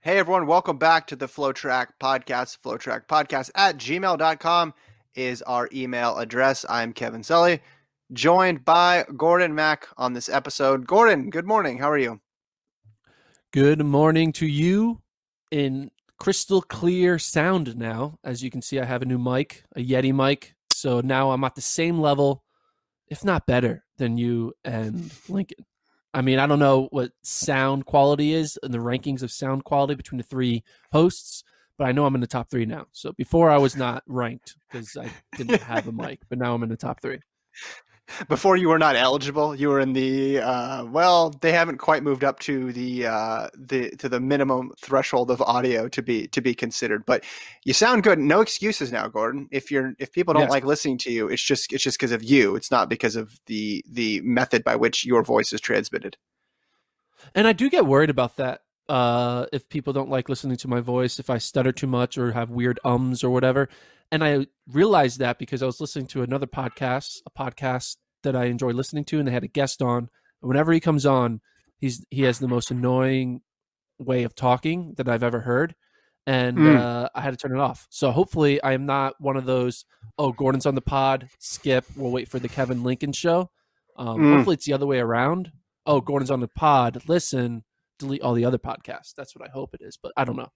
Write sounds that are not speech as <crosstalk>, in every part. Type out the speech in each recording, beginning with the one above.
Hey everyone, welcome back to the FloTrack Podcast. FloTrack Podcast at gmail.com is our email address. I'm Kevin Sully, joined by Gordon Mack on this episode. Gordon, good morning. How are you? Good morning to you in crystal clear sound now. As you can see, I have a new mic, a Yeti mic. So now I'm at the same level, if not better, than you and Lincoln. I mean, I don't know what sound quality is and the rankings of sound quality between the three hosts, but I know I'm in the top three now. So before I was not ranked because I didn't have a mic, but now I'm in the top three. Before you were not eligible, you were in the uh, well. They haven't quite moved up to the uh, the to the minimum threshold of audio to be to be considered. But you sound good. No excuses now, Gordon. If you're if people don't Yes. like listening to you, it's just it's just because of you. It's not because of the the method by which your voice is transmitted. And I do get worried about that. Uh, if people don't like listening to my voice, if I stutter too much or have weird ums or whatever. And I realized that because I was listening to another podcast, a podcast that I enjoy listening to, and they had a guest on. And whenever he comes on, he's he has the most annoying way of talking that I've ever heard. And Mm. uh, I had to turn it off. So hopefully, I am not one of those. Oh, Gordon's on the pod. Skip. We'll wait for the Kevin Lincoln show. Um, Mm. Hopefully, it's the other way around. Oh, Gordon's on the pod. Listen, delete all the other podcasts. That's what I hope it is, but I don't know.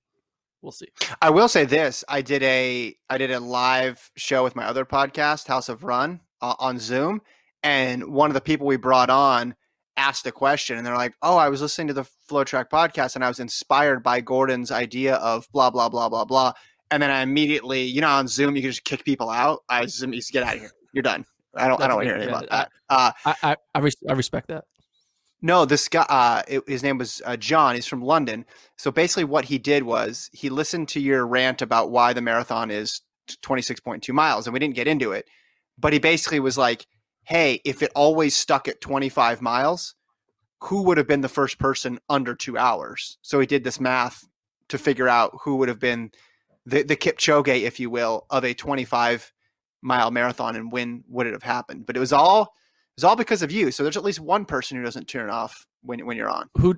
We'll see. I will say this: I did a I did a live show with my other podcast, House of Run, uh, on Zoom, and one of the people we brought on asked a question, and they're like, "Oh, I was listening to the FloTrack podcast, and I was inspired by Gordon's idea of blah blah blah blah blah." And then I immediately, you know, on Zoom you can just kick people out. I just get out of here. You're done. I don't. I don't want to hear anything about that. Uh, I, I, I respect that. No, this guy, uh, it, his name was uh, John. He's from London. So basically, what he did was he listened to your rant about why the marathon is 26.2 miles, and we didn't get into it. But he basically was like, hey, if it always stuck at 25 miles, who would have been the first person under two hours? So he did this math to figure out who would have been the, the Kipchoge, if you will, of a 25 mile marathon and when would it have happened. But it was all it's all because of you. So there's at least one person who doesn't turn off when when you're on. Who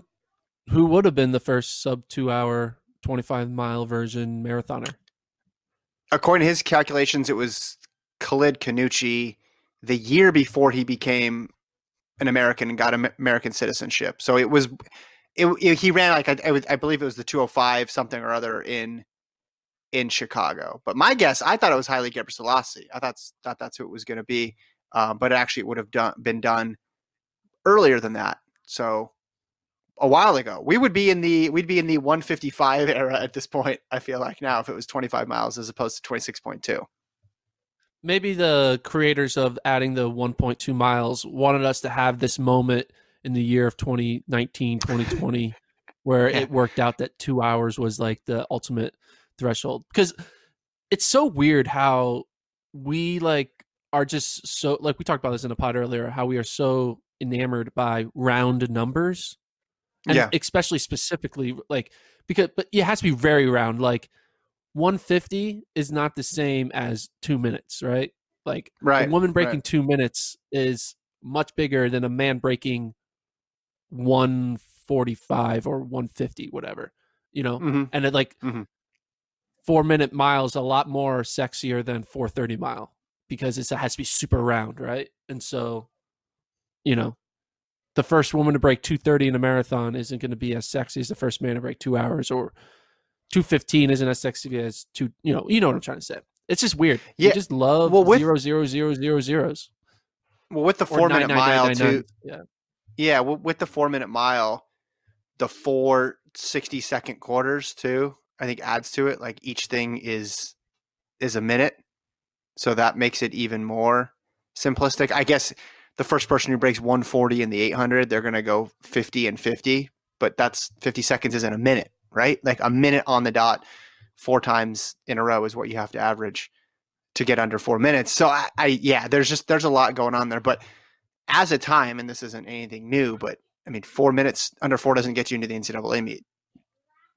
who would have been the first sub two hour, twenty five mile version marathoner? According to his calculations, it was Khalid Khannouchi the year before he became an American and got American citizenship. So it was it, it- he ran like I, I, I believe it was the 205 something or other in in Chicago. But my guess, I thought it was Haile Gebrselassie. I thought thought that's who it was going to be, uh, but actually it would have done been done earlier than that. So a while ago, we would be in the we'd be in the 155 <laughs> era at this point. I feel like now if it was 25 miles as opposed to 26.2. Maybe the creators of adding the one point two miles wanted us to have this moment in the year of 2019, 2020, <laughs> where Yeah. it worked out that two hours was like the ultimate threshold. Because it's so weird how we like are just so like we talked about this in a pod earlier, how we are so enamored by round numbers. And Yeah. especially specifically like because but it has to be very round. Like 150 is not the same as two minutes, right? Like Right. a woman breaking right. two minutes is much bigger than a man breaking 145 or 150, whatever, you know? Mhm. And it like Mhm. four minute miles a lot more sexier than 430 mile because it's, it has to be super round, right? And so, you know, the first woman to break 230 in a marathon isn't going to be as sexy as the first man to break two hours or 215 isn't as sexy as two, you know, you know what I'm trying to say. It's just weird. Yeah. You just love Well, with- zero, zero, zero, zero, zeros. Well, with the four minute mile too. Yeah. Yeah, with the four minute mile, the four 60 second quarters too, I think adds to it. Like each thing is is a minute. So that makes it even more simplistic. I guess the first person who breaks 140 in the 800, they're going to go 50 and 50, but that's 50 seconds isn't a minute, right? Like a minute on the dot four times in a row is what you have to average to get under 4 minutes. So I, I yeah, there's just there's a lot going on there, but as a time, and this isn't anything new, but I mean, four minutes under four doesn't get you into the NCAA meet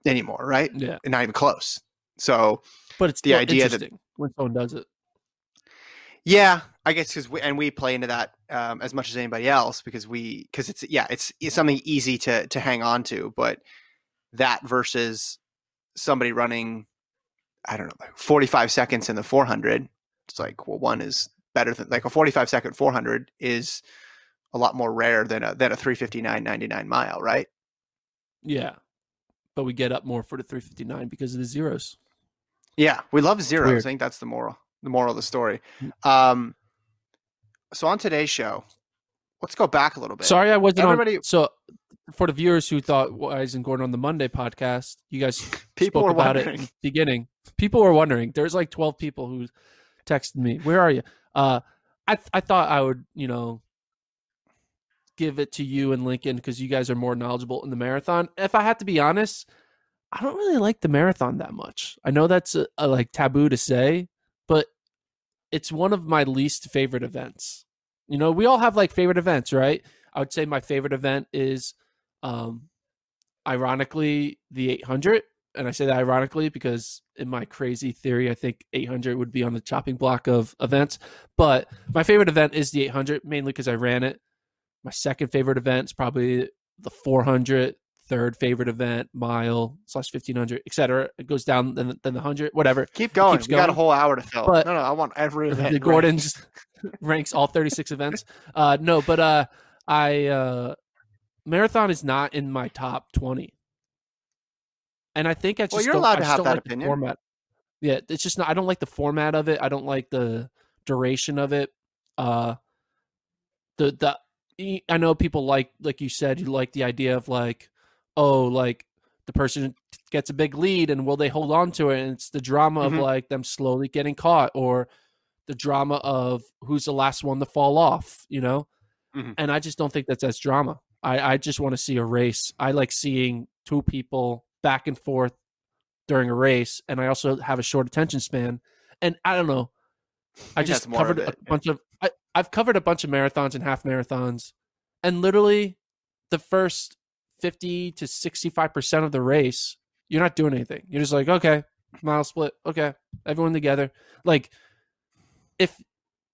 anymore, right? Yeah. And not even close. So But it's The idea that- when someone does it. Yeah, I guess because we, and we play into that um, as much as anybody else because we because it's yeah it's it's something easy to to hang on to, but that versus somebody running, I don't know, like 45 seconds in the 400. It's like, well, one is better than like a 45 second 400 is a lot more rare than a than a 359.99 mile, right? Yeah, but we get up more for the 359 because of the zeros. Yeah, we love zeros. I think that's the moral the moral of the story. Mm. Um, so on today's show, let's go back a little bit. Sorry, I wasn't Everybody- on. So for the viewers who thought Wise and Gordon on the Monday podcast, you guys <laughs> people spoke about wondering. it in the beginning. People were wondering. There's like 12 people who texted me, "Where are you?" Uh, I th- I thought I would, you know, give it to you and Lincoln because you guys are more knowledgeable in the marathon. If I have to be honest, I don't really like the marathon that much. I know that's a, a, like taboo to say, it's one of my least favorite events. You know, we all have like favorite events, right? I would say my favorite event is, um, ironically, the 800. And I say that ironically because in my crazy theory, I think 800 would be on the chopping block of events. But my favorite event is the 800, mainly because I ran it. My second favorite event is probably the 400. Third favorite event, mile slash 1500, etc. It goes down, then, then the 100, whatever. Keep going. You got a whole hour to fill. But- no, no, I want every <laughs> event. the. Gordon's <laughs> ranks all 36 events. Uh no, but uh I uh marathon is not in my top 20. And I think I just Well, you're allowed to have that like opinion. Format. Yeah, it's just not I don't like the format of it. I don't like the duration of it. Uh the the I know people like like you said you like the idea of like oh like the person gets a big lead and will they hold on to it? And it's the drama Mhm. of like them slowly getting caught or the drama of who's the last one to fall off you know? Mhm. and i just don't think that's as drama. I i just want to see a race. I like seeing two people back and forth during a race and i also have a short attention span. And i don't know. I that's just covered a bunch of I, i've covered a bunch of marathons and half marathons and literally the first 50 to 65% of the race you're not doing anything. You're just like okay mile split okay everyone together. Like if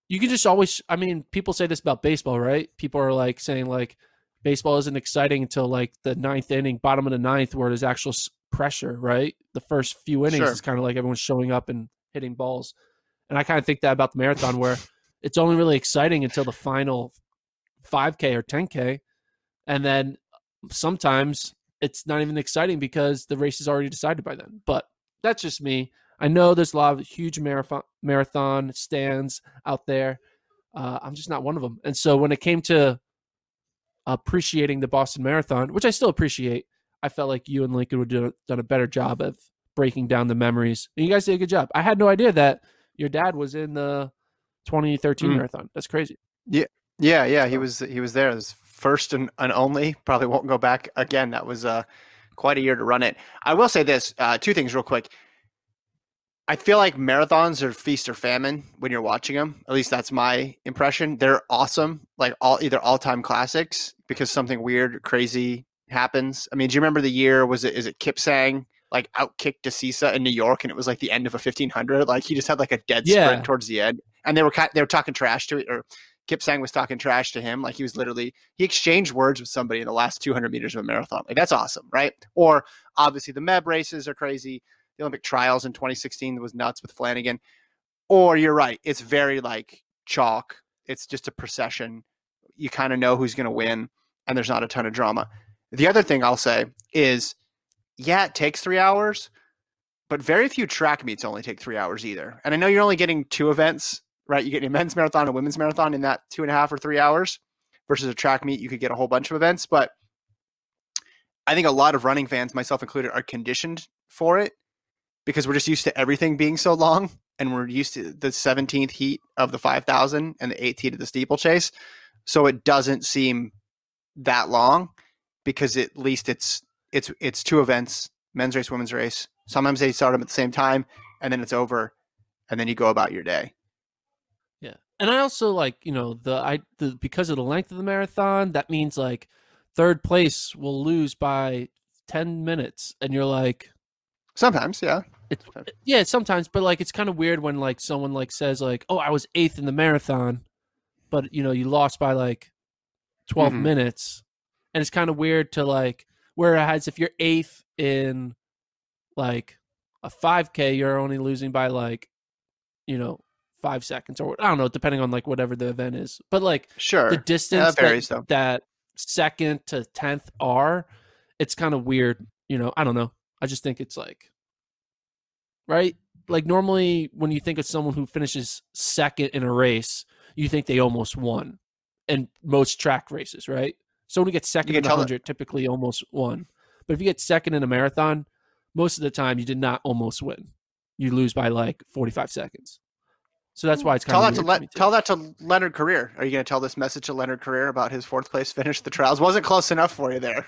you can just always i mean people say this about baseball right? People are like saying like baseball isn't exciting until like the ninth inning bottom of the ninth where there's actual pressure right? The first few innings Sure. is kind of like everyone's showing up and hitting balls. And i kind of think that about the marathon where it's only really exciting until the final 5k or 10k and then sometimes it's not even exciting because the race is already decided by then. But that's just me. I know there's a lot of huge marathon marathon stands out there. Uh, i'm just not one of them. And so when it came to appreciating the boston marathon which i still appreciate i felt like you and lincoln would do done a better job of breaking down the memories. And you guys did a good job. I had no idea that your dad was in the 2013 Mm. marathon. That's crazy. Yeah, yeah, yeah. he was he was there. It was first and, and only. Probably won't go back again. That was uh, quite a year to run it. I will say this: uh, two things real quick. I feel like marathons are feast or famine when you're watching them. At least that's my impression. They're awesome, like all either all time classics because something weird, crazy happens. I mean, do you remember the year? Was it is it Kipsang like outkicked Desisa in New York, and it was like the end of a 1500? Like he just had like a dead Yeah. sprint towards the end, and they were they were talking trash to it, or Kipsang was talking trash to him. Like he was literally he exchanged words with somebody in the last 200 meters of a marathon. Like that's awesome, right? Or obviously the Meb races are crazy. The Olympic trials in 2016 was nuts with Flanagan. Or you're right, it's very like chalk. It's just a procession. You kind of know who's going to win, and there's not a ton of drama. The other thing I'll say is, yeah, it takes three hours, but very few track meets only take three hours either. And I know you're only getting two events right? You get a men's marathon, a women's marathon in that two and a half or three hours versus a track meet. You could get a whole bunch of events, but I think a lot of running fans, myself included, are conditioned for it because we're just used to everything being so long and we're used to the 17th heat of the 5000 and the 8th heat of the steeplechase. So it doesn't seem that long because at least it's it's it's two events, men's race, women's race. Sometimes they start them at the same time and then it's over and then you go about your day. And I also like you know the I the because of the length of the marathon, that means like third place will lose by ten minutes, and you're like, Sometimes, yeah. it's yeah, sometimes, but like it's kind of weird when like someone like says like, oh, I was eighth in the marathon, but you know you lost by like 12 Mhm. minutes, and it's kind of weird to like Whereas if you're eighth in like a 5K, you're only losing by like, you know, five seconds or I don't know, depending on like whatever the event is. But like Sure. the distance that varies, that, that second to tenth are, it's kind of weird. You know, I don't know. I just think it's like, right? Like normally when you think of someone who finishes second in a race, you think they almost won, in most track races, right? Someone who gets second in a hundred typically almost won. But if you get second in a marathon, most of the time you did not almost win. You lose by like forty five seconds. So that's why it's kind Tell of that to weird to tell that to Leonard Korir. Are you going to tell this message to Leonard Korir about his fourth place finish? The trials wasn't close enough for you there.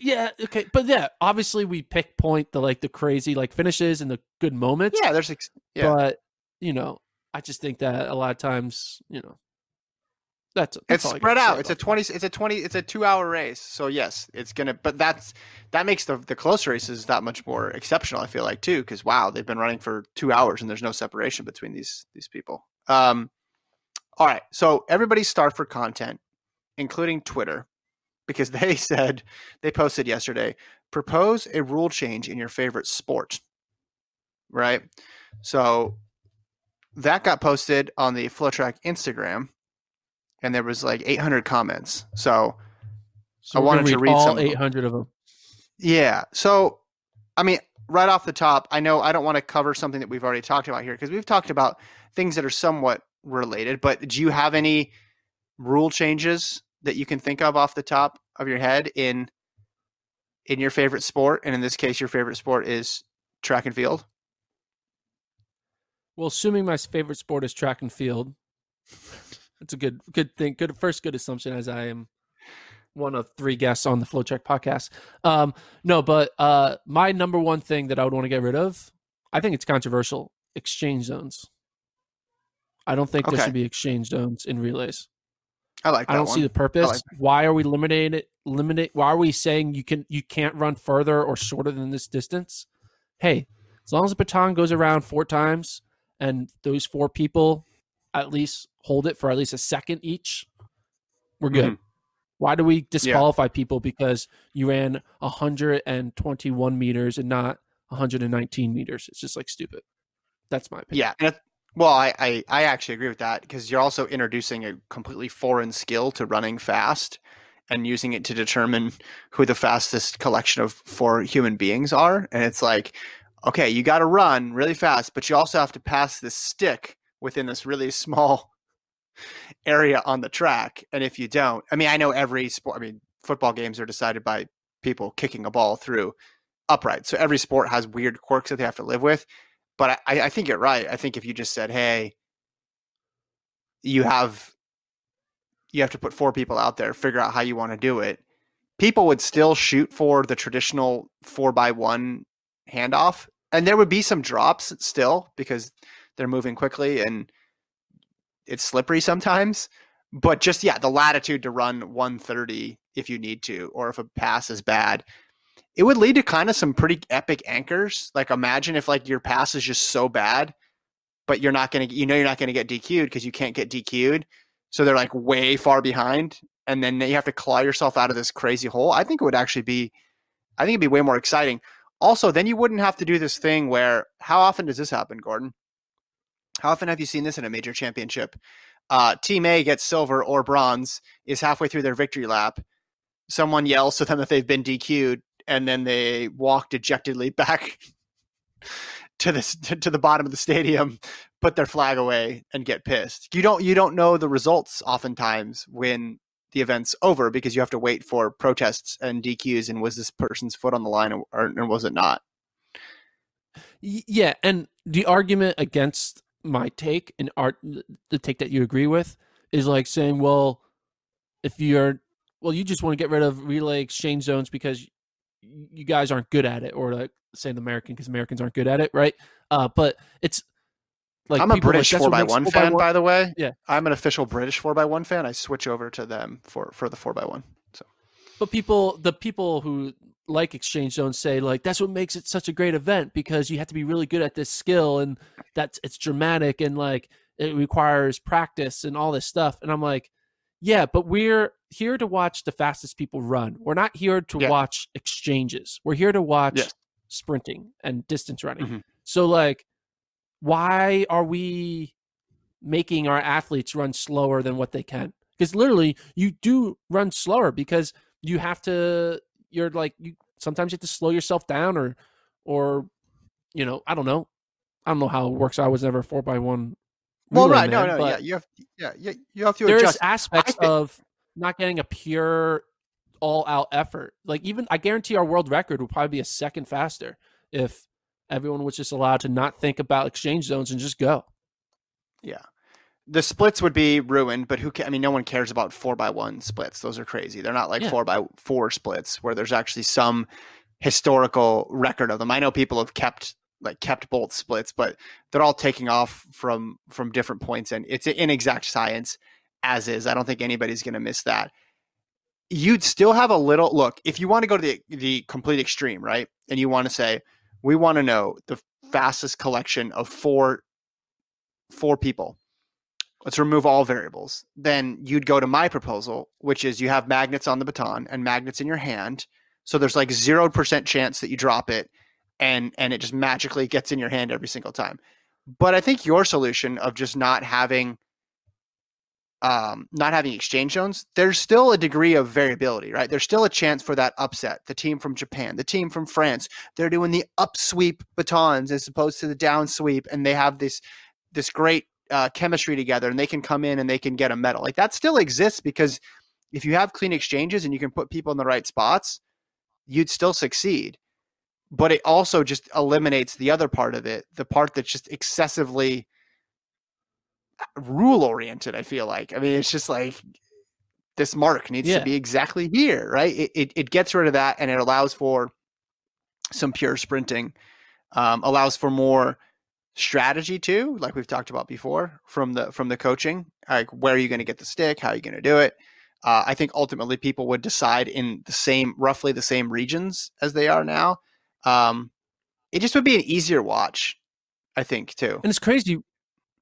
Yeah, okay, but yeah, obviously we pick point the like the crazy like finishes and the good moments. Yeah, there's ex- yeah. but you know, I just think that a lot of times, you know, that's, that's it's spread out. It's a twenty. It's a twenty. It's a two-hour race. So yes, it's gonna. But that's that makes the the close races that much more exceptional. I feel like too, because wow, they've been running for two hours and there's no separation between these these people. Um, all right. So everybody starved for content, including Twitter, because <laughs> they said they posted yesterday. Propose a rule change in your favorite sport. Right. So that got posted on the FloTrack Instagram and there was like 800 comments. So So I wanted gonna read all some 800 of them. yeah, so I mean, right off the top, I know I don't want to cover something that we've already talked about here because we've talked about things that are somewhat related. But do you have any rule changes that you can think of off the top of your head in in your favorite sport? And in this case, your favorite sport is track and field. Well, assuming my favorite sport is track and field, it's a good good thing. Good first good assumption as I am one of three guests on the FloTrack podcast. Um, no, but uh, my number one thing that I would want to get rid of, I think it's controversial. Exchange zones. I don't think there should be exchange zones in relays. I like that I don't one. see the purpose. like why are we limiting it? Limit? Why are we saying you can you can't run further or shorter than this distance? Hey, as long as the baton goes around four times and those four people at least hold it for at least a second each, we're good. Mhm. Why do we disqualify people because you ran 121 meters and not 119 meters? It's just like stupid. That's my opinion. Yeah. and Well, I, I, I actually agree with that because you're also introducing a completely foreign skill to running fast and using it to determine who the fastest collection of four human beings are. And it's like, okay, you got to run really fast, but you also have to pass this stick within this really small area on the track. And if you don't, I mean, I know every sport, I mean, football games are decided by people kicking a ball through upright. So every sport has weird quirks that they have to live with. But I, I think you're right. I think if you just said, "Hey, you have you have to put four people out there, figure out how you want to do it," people would still shoot for the traditional four by one handoff, and there would be some drops still because they're moving quickly and it's slippery sometimes. But just yeah, the latitude to run 130 if you need to, or if a pass is bad, it would lead to kind of some pretty epic anchors. Like imagine if like your pass is just so bad, but you're not gonna you know you're not gonna get DQ'd because you can't get DQ'd. So they're like way far behind, and then you have to claw yourself out of this crazy hole. I think it would actually be, I think it'd be way more exciting. Also, then you wouldn't have to do this thing where how often does this happen, Gordon? How often have you seen this in a major championship? Uh, Team A gets silver or bronze, is halfway through their victory lap. Someone yells to them that they've been DQ'd, and then they walk dejectedly <laughs> back to the to the bottom of the stadium, put their flag away, and get pissed. You don't you don't know the results oftentimes when the event's over because you have to wait for protests and DQs and was this person's foot on the line or, or was it not? Yeah, and the argument against my take and art the take that you agree with is like saying, well, if you're well, you just want to get rid of relay exchange zones because you guys aren't good at it, or like say the American because Americans aren't good at it, right? Uh, but it's like I'm a like, British "That's four by one 4x1." fan, by the way. Yeah. I'm an official British four by one fan. I switch over to them for for the four by one. So But people, the people who like exchange zones say like that's what makes it such a great event because you have to be really good at this skill and that's it's dramatic and like it requires practice and all this stuff. And I'm like, Yeah, but we're here to watch the fastest people run. We're not here to Yeah. watch exchanges. We're here to watch Yes. sprinting and distance running. Mhm. So like why are we making our athletes run slower than what they can? Because literally you do run slower because you have to you're like you sometimes you have to slow yourself down or or you know, I don't know. I don't know how it works. I was never a four by one. Well, right, no, man, no, yeah, you have, yeah, you, you have to there's adjust. aspects I thi- of not getting a pure all out effort. Like even I guarantee our world record would probably be a second faster if everyone was just allowed to not think about exchange zones and just go. The splits would be ruined, but who? Ca- I mean, no one cares about four by one splits. Those are crazy. They're not like Yeah. four by four splits where there's actually some historical record of them. I know people have kept like kept bolt splits, but they're all taking off from from different points, and it's an inexact science as is. I don't think anybody's going to miss that. You'd still have a little look if you want to go to the the complete extreme, right? And you want to say we want to know the fastest collection of four four people let's remove all variables. Then you'd go to my proposal, which is you have magnets on the baton and magnets in your hand. So there's like 0% chance that you drop it and and it just magically gets in your hand every single time. But I think your solution of just not having um not having exchange zones, there's still a degree of variability, right? There's still a chance for that upset. The team from Japan, the team from France, they're doing the upsweep batons as opposed to the down sweep and they have this this great uh, chemistry together and they can come in and they can get a medal. Like that still exists because if you have clean exchanges and you can put people in the right spots, you'd still succeed. But it also just eliminates the other part of it, the part that's just excessively rule oriented. I feel like. I mean, it's just like this mark needs Yeah. to be exactly here, right? It, it it gets rid of that and it allows for some pure sprinting, um, allows for more strategy too, like we've talked about before from the from the coaching. Like where are you going to get the stick? How are you going to do it? Uh, I think ultimately people would decide in the same, roughly the same regions as they are now. Um, it just would be an easier watch, I think, too. And it's crazy.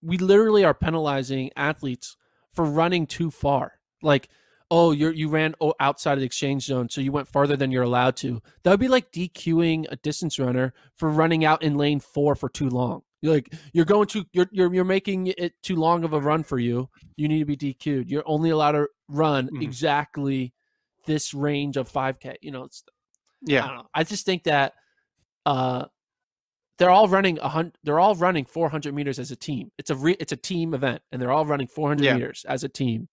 We literally are penalizing athletes for running too far. Like, oh, you you ran outside of the exchange zone, so you went farther than you're allowed to. That would be like DQing a distance runner for running out in lane four for too long. You're like you're going to you're you're you're making it too long of a run for you. You need to be DQ'd. You're only allowed to run Mhm. exactly this range of 5K. You know, it's I Yeah, don't know. I just think that uh, they're all running a hundred. They're all running 400 meters as a team. It's a re- it's a team event, and they're all running 400 Yeah. meters as a team.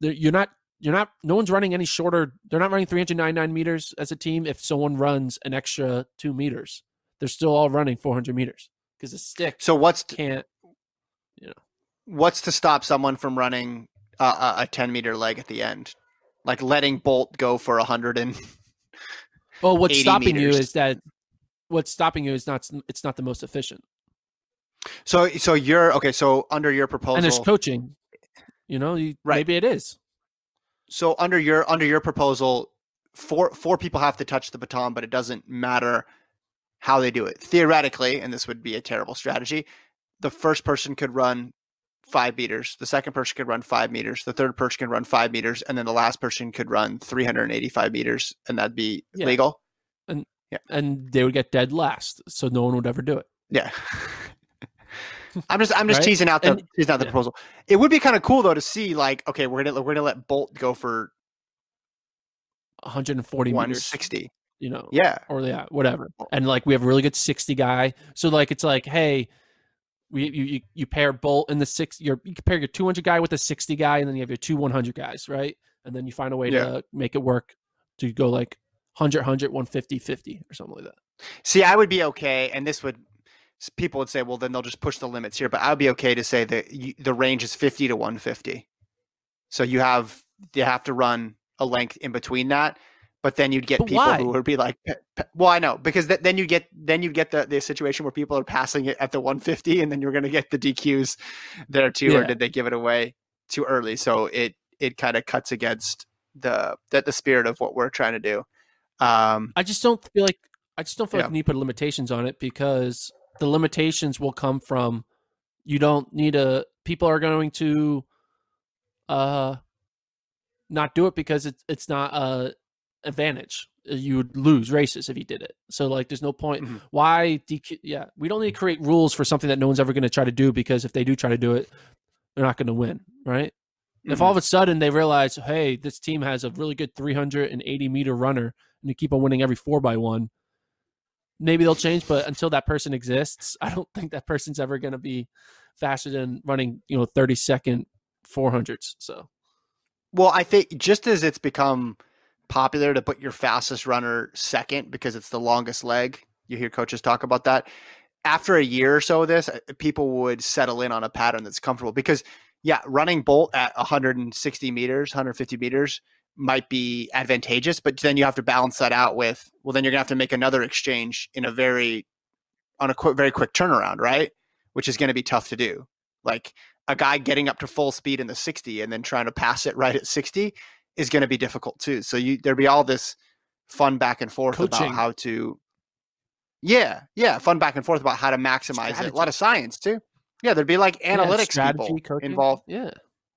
They're, you're not you're not. No one's running any shorter. They're not running 399 meters as a team. If someone runs an extra two meters, they're still all running 400 meters because the stick So what's to, can't. what's to stop someone from running a, a, a ten meter leg at the end, like letting Bolt go for a hundred and Well, what's 80 stopping you is that what's stopping you is not. It's not the most efficient. so so you're okay. So under your proposal, And there's coaching. You know, you, Right. maybe it is. so under your under your proposal four four people have to touch the baton but it doesn't matter how they do it theoretically and this would be a terrible strategy the first person could run five meters the second person could run five meters the third person could run five meters and then the last person could run 385 meters and that'd be Yeah. legal and they would get dead last, so no one would ever do it. yeah <laughs> i'm just i'm just Right? teasing out the And- teasing out the yeah. proposal it would be kind of cool though to see like okay we're gonna we're gonna let bolt go for 140 meters, 160 you know, yeah or yeah, whatever. Oh. And like we have a really good 60 guy, so like it's like, hey, we you you, you pair Bolt in the six, your you pair your 200 guy with a 60 guy, and then you have your two 100 guys, right? And then you find a way Yeah. to make it work to go like 100, 100, 150, 50 or something like that. See, I would be okay, and this would people would say, well, then they'll just push the limits here. But I would be okay to say that you, the range is fifty to one fifty. So you have you have to run a length in between that, but then you'd get But people why? who would be like, well, I know because th- then you get then you get the the situation where people are passing it at the one fifty, and then you're going to get the DQs there too, or did they give it away too early? So it it kind of cuts against the that the spirit of what we're trying to do. Um, I just don't feel like I just don't feel Yeah. like we need to put limitations on it because the limitations will come from you don't need a people are going to uh not do it because it's it's not a advantage. You would lose races if you did it. So like, there's no point. Mhm. Why? DQ, yeah, we don't need to create rules for something that no one's ever going to try to do because if they do try to do it, they're not going to win, right? If all of a sudden they realize, hey, this team has a really good 380 meter runner and they keep on winning every four by one, maybe they'll change. But until that person exists, I don't think that person's ever going to be faster than running, you know, 30 second 400s. So Well, I think just as it's become popular to put your fastest runner second because it's the longest leg, you hear coaches talk about that. After a year or so of this, uh, people would settle in on a pattern that's comfortable because, yeah, running Bolt at 160 meters, 150 meters might be advantageous, but then you have to balance that out with, well, then you're going to have to make another exchange in a very, on a quick, very quick turnaround, right? Which is going to be tough to do. Like a guy getting up to full speed in the 60 and then trying to pass it right at 60 is going to be difficult too. So you there'd be all this fun back and forth Coaching. about how to Yeah, yeah, fun back and forth about how to maximize it. A lot of science too. Yeah, there'd be like analytics strategy people coaching. involved Yeah.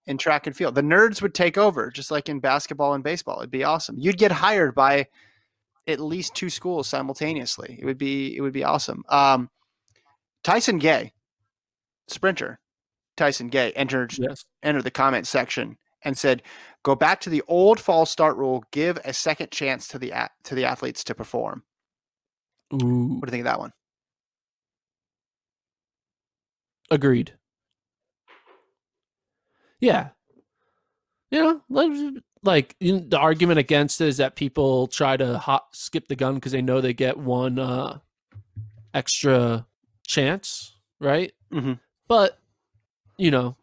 in track and field. The nerds would take over just like in basketball and baseball. It'd be awesome. You'd get hired by at least two schools simultaneously. It would be it would be awesome. Um, Tyson Gay, sprinter, Tyson Gay entered Yes. entered the comment section and said, "Go back to the old false start rule. Give a second chance to the a- to the athletes to perform." Ooh. What do you think of that one? Agreed. Yeah. You know, like, you know, the argument against it is that people try to hot skip the gun because they know they get one uh, extra chance, right? Mhm. But you know,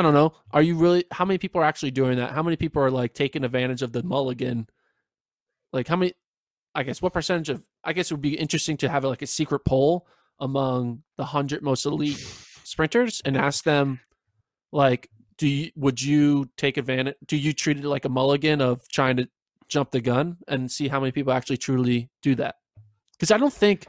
I don't know. Are you really? How many people are actually doing that? How many people are like taking advantage of the mulligan? Like how many? I guess what percentage of? I guess it would be interesting to have like a secret poll among the hundred most elite sprinters and ask them, like, do you would you take advantage? Do you treat it like a mulligan of trying to jump the gun and see how many people actually truly do that? Because I don't think.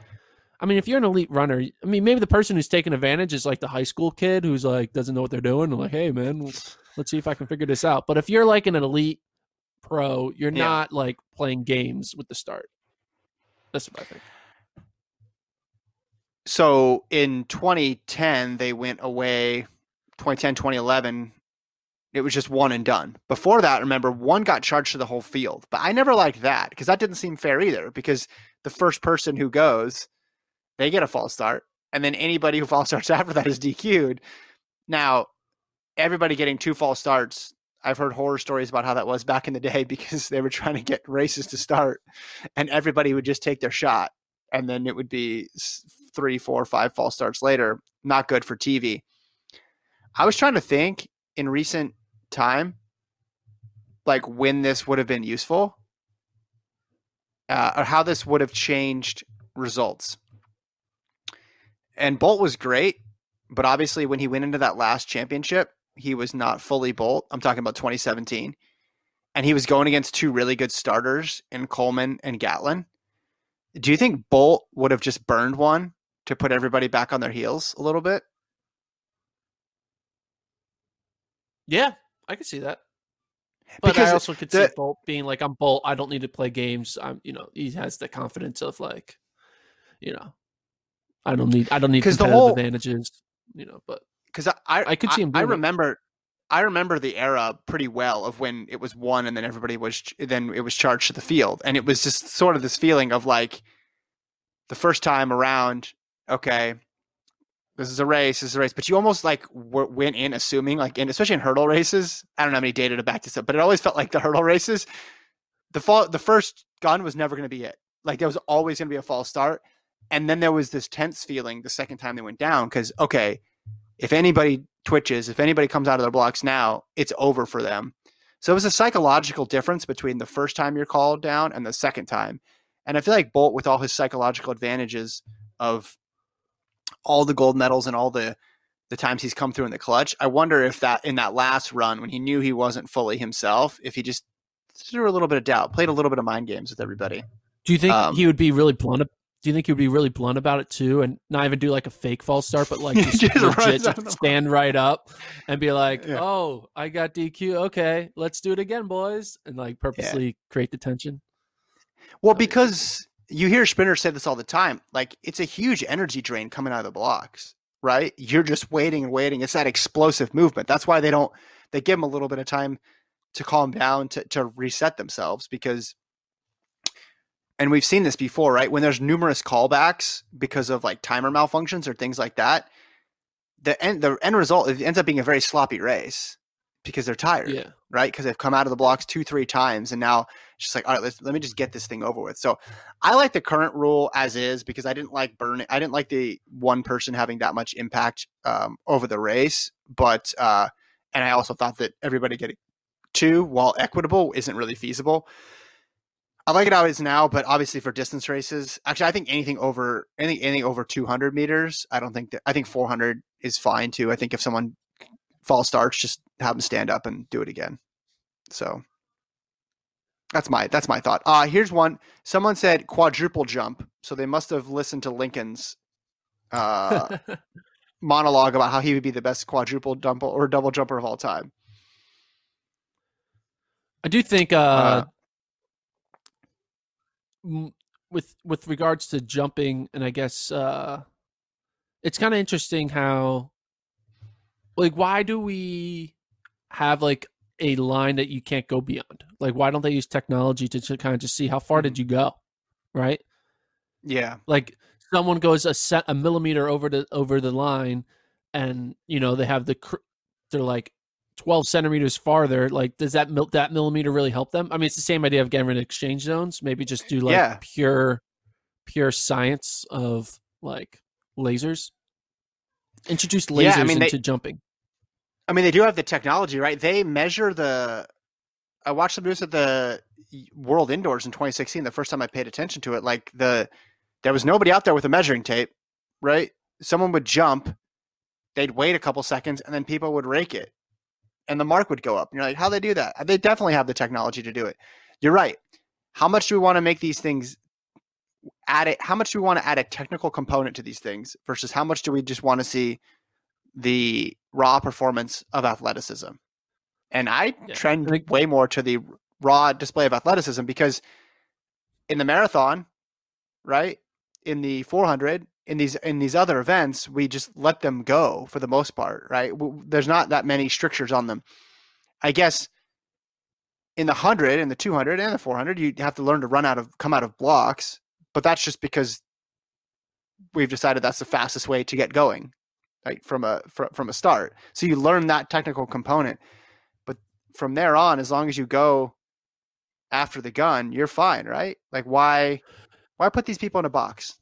I mean, if you're an elite runner, I mean, maybe the person who's taking advantage is like the high school kid who's like doesn't know what they're doing. like, hey, man, let's see if I can figure this out. But if you're like an elite pro, you're Yeah. not like playing games with the start. That's what I think. So in 2010, they went away. 2010, 2011, it was just one and done. Before that, remember, one got charged to the whole field. But I never liked that because that didn't seem fair either. Because the first person who goes, they get a false start. And then anybody who false starts <laughs> after that is DQ'd. Now, everybody getting two false starts, I've heard horror stories about how that was back in the day <laughs> because they were trying to get races to start and everybody would just take their shot and then it would be three, four, five false starts later. Not good for TV. I was trying to think in recent time, like when this would have been useful, uh, or how this would have changed results. And Bolt was great, but obviously when he went into that last championship, he was not fully Bolt. I'm talking about 2017. And he was going against two really good starters in Coleman and Gatlin. Do you think Bolt would have just burned one to put everybody back on their heels a little bit? Yeah, I could see that. But Because I also could the- see Bolt being like, "I'm Bolt. I don't need to play games. I'm, you know, he has the confidence of like, you know, I don't need, I don't need 'Cause the whole- advantages, you know." But because I, I I could see him I, it. remember I remember the era pretty well of when it was one and then everybody was then it was charged to the field and it was just sort of this feeling of like the first time around okay this is a race this is a race but you almost like w- went in assuming like in especially in hurdle races I don't know how many data to back this up but it always felt like the hurdle races the fall the first gun was never going to be it like there was always going to be a false start and then there was this tense feeling the second time they went down because okay if anybody twitches, if anybody comes out of their blocks now, it's over for them. So it was a psychological difference between the first time you're called down and the second time. And I feel like Bolt, with all his psychological advantages of all the gold medals and all the the times he's come through in the clutch, I wonder if that in that last run when he knew he wasn't fully himself, if he just threw a little bit of doubt, played a little bit of mind games with everybody. do you think Um, he would be really blunt? Do you think would be really blunt about it too, and not even do like a fake false start, but like <laughs> just, Just legit just stand right up and be like, Yeah. "Oh, I got DQ. Okay, let's do it again, boys," and like purposely create the tension. Well, because you hear spinners say this all the time. Like it's a huge energy drain coming out of the blocks, right? You're just waiting and waiting. It's that explosive movement. That's why they don't. They give them a little bit of time to calm down to to reset themselves because. And we've seen this before, right? When there's numerous callbacks because of like timer malfunctions or things like that, the end the end result it ends up being a very sloppy race because they're tired Yeah, right? Because they've come out of the blocks two, three times, and now it's just like, all right, let's let me just get this thing over with. So I like the current rule as is because I didn't like burning. I didn't like the one person having that much impact um, over the race, but uh, and I also thought that everybody getting two while equitable isn't really feasible. I like it how it is now, but obviously for distance races, actually, I think anything over anything anything over 200 meters, I don't think that I think 400 is fine too. I think if someone false starts, just have them stand up and do it again. So that's my that's my thought. Uh here's one. Someone said quadruple jump, so they must have listened to Lincoln's uh, <laughs> monologue about how he would be the best quadruple jumper or double jumper of all time. I do think uh, Uh, with with regards to jumping, and I guess uh, it's kind of interesting how, like, why do we have like a line that you can't go beyond? Like, why don't they use technology to, to kind of just see how far did you go, right? Yeah, Like, someone goes a set a millimeter over the over the line, and you know they have the cr- they're like 12 centimeters farther like does that mil- that millimeter really help them i mean it's the same idea of getting rid of exchange zones maybe just do like Yeah. pure pure science of like lasers introduce lasers Yeah, I mean, they- into jumping I mean they do have the technology, right? They measure the. I watched them do this at the World Indoors in 2016. The first time I paid attention to it, like the there was nobody out there with a measuring tape, right? Someone would jump, they'd wait a couple seconds, and then people would rake it, and the mark would go up. And you're like, how they do that? They definitely have the technology to do it. You're right. How much do we want to make these things? Add it. How much do we want to add a technical component to these things versus how much do we just want to see the raw performance of athleticism? And I Yeah, trend way more to the raw display of athleticism because in the marathon, right? In the 400, in these in these other events, we just let them go for the most part, right? There's not that many strictures on them. I guess in the 100 and the 200 and the 400, you have to learn to run out of come out of blocks, but that's just because we've decided that's the fastest way to get going, right? From a fr- from a start. So you learn that technical component, but from there on, as long as you go after the gun, you're fine, right? Like why why put these people in a box?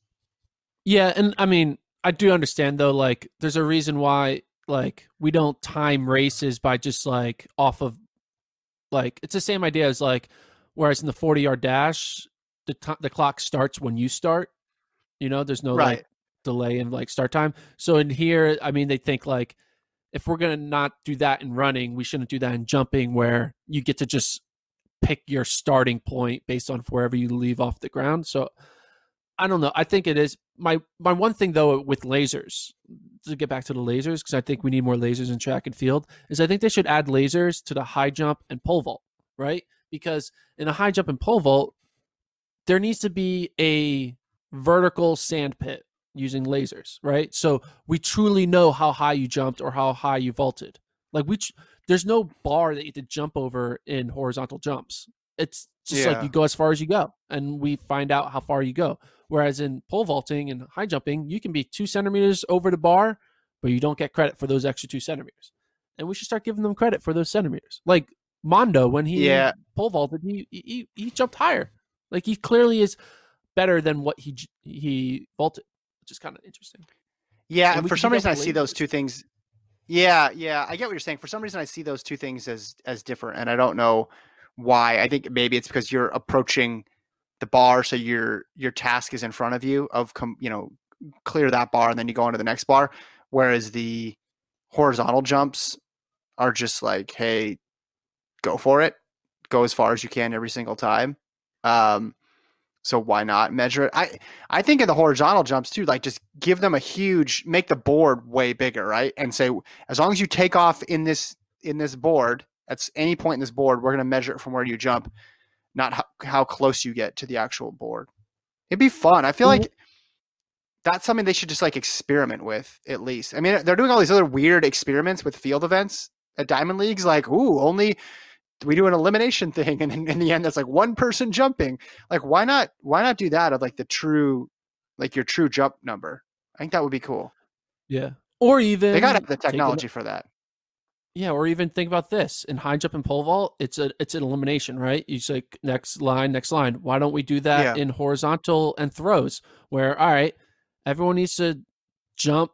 Yeah and i mean i do understand though like there's a reason why like we don't time races by just like off of like it's the same idea as like whereas in the 40 yard dash the t- the clock starts when you start you know there's no right. like delay in like start time. So in here i mean they think like if we're gonna not do that in running we shouldn't do that in jumping where you get to just pick your starting point based on wherever you leave off the ground. So i don't know. I think it is my my one thing though with lasers to get back to the lasers because i think we need more lasers in track and field is i think they should add lasers to the high jump and pole vault right because in a high jump and pole vault there needs to be a vertical sand pit using lasers, right? So we truly know how high you jumped or how high you vaulted. Like we, there's no bar that you have to jump over in horizontal jumps. It's just like you go as far as you go, and we find out how far you go. Whereas in pole vaulting and high jumping, you can be two centimeters over the bar, but you don't get credit for those extra two centimeters. And we should start giving them credit for those centimeters. Like Mondo, when he Yeah. pole vaulted, he, he he jumped higher. Like he clearly is better than what he he vaulted, which is kind of interesting. Yeah, and for some reason I see those two things. Yeah, yeah, I get what you're saying. For some reason I see those two things as as different, and I don't know why. I think maybe it's because you're approaching the bar, so your your task is in front of you of you know clear that bar, and then you go on to the next bar. Whereas the horizontal jumps are just like, hey, go for it, go as far as you can every single time. Um, So why not measure it? I I think in the horizontal jumps too, like just give them a huge, make the board way bigger, right? And say as long as you take off in this in this board, at any point in this board, we're going to measure it from where you jump, not how, how close you get to the actual board. It'd be fun. I feel Mhm. like that's something they should just like experiment with at least. I mean, they're doing all these other weird experiments with field events at Diamond Leagues, like, ooh, only we do an elimination <laughs> thing, and in, in the end, that's like one person jumping. Like, why not? Why not do that of like the true, like your true jump number? I think that would be cool. Yeah. Or even They got the technology for that. Yeah, or even think about this in high jump and pole vault. It's a it's an elimination, right? You say next line, next line. Why don't we do that Yeah. in horizontal and throws? Where all right, everyone needs to jump,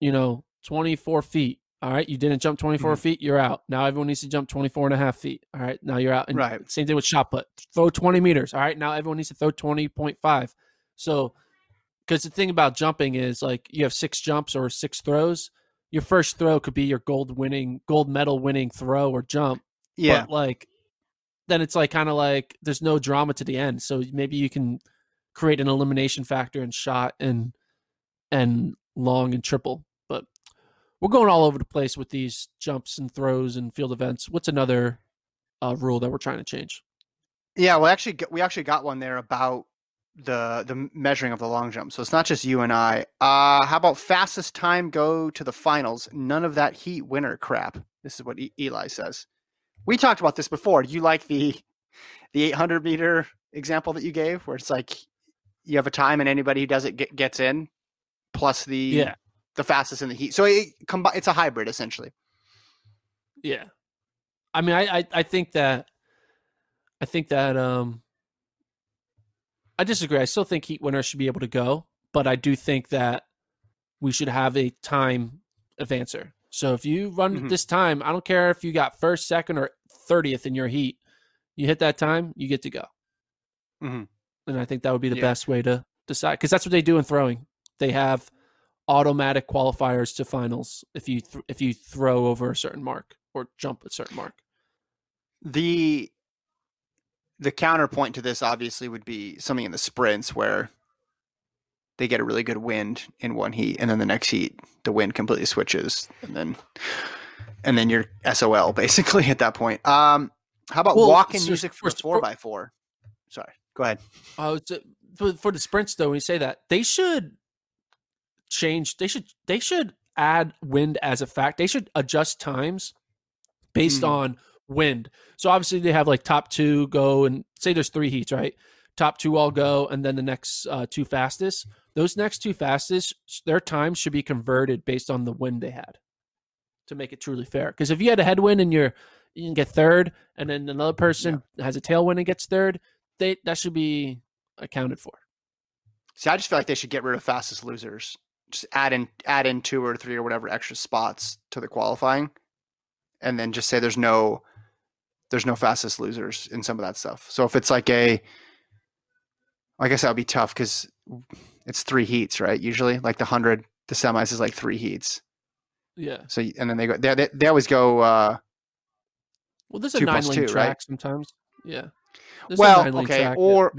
you know, twenty four feet. All right, you didn't jump 24 Mhm. feet, you're out. Now everyone needs to jump 24 and a half feet. All right, now you're out. And Right. Same thing with shot put. Throw 20 meters. All right, now everyone needs to throw 20.5. So, because the thing about jumping is like you have six jumps or six throws. Your first throw could be your gold winning, gold medal winning throw or jump. Yeah. But like, then it's like kind of like there's no drama to the end. So maybe you can create an elimination factor in shot and and long and triple. But we're going all over the place with these jumps and throws and field events. What's another uh, rule that we're trying to change? Yeah, well, actually, we actually got one there about the the measuring of the long jump. So it's not just you and I. Uh, how about fastest time go to the finals? None of that heat winner crap. This is what e- Eli says. We talked about this before. Do you like the the 800 meter example that you gave, where it's like you have a time and anybody who does it get, gets in, plus the Yeah. the fastest in the heat. So it combi- it's a hybrid essentially. Yeah. I mean, I, I, I think that, I think that, um, I disagree. I still think Heat winner should be able to go, but I do think that we should have a time advancer. So if you run Mhm. this time, I don't care if you got first, second, or 30th in your heat, you hit that time, you get to go. Mhm. And I think that would be the Yeah. best way to decide because that's what they do in throwing. They have automatic qualifiers to finals if you th- if you throw over a certain mark or jump a certain mark. the the counterpoint to this obviously would be something in the sprints where they get a really good wind in one heat and then the next heat the wind completely switches and then and then you're SOL basically at that point. Um how about Well, so music for four by four? Sorry, go ahead. Oh, a- for, for the sprints though, when you say that, they should change. They should they should add wind as a fact. They should adjust times based Mhm. on wind. So obviously they have like top two go and say there's three heats, right? Top two all go, and then the next uh, two fastest. Those next two fastest, their times should be converted based on the wind they had to make it truly fair. Because if you had a headwind and you're you can get third, and then another person has a tailwind and gets third, they that should be accounted for. See, I just feel like they should get rid of fastest losers. Just add in add in two or three or whatever extra spots to the qualifying, and then just say there's no there's no fastest losers in some of that stuff. So if it's like a, I guess that would be tough because it's three heats, right? Usually, like the hundred, the semis is like three heats. Yeah. So and then they go they they, they always go. uh Well, there's a nine lane two, track right? sometimes. Yeah. There's Well, a nine lane okay, or-.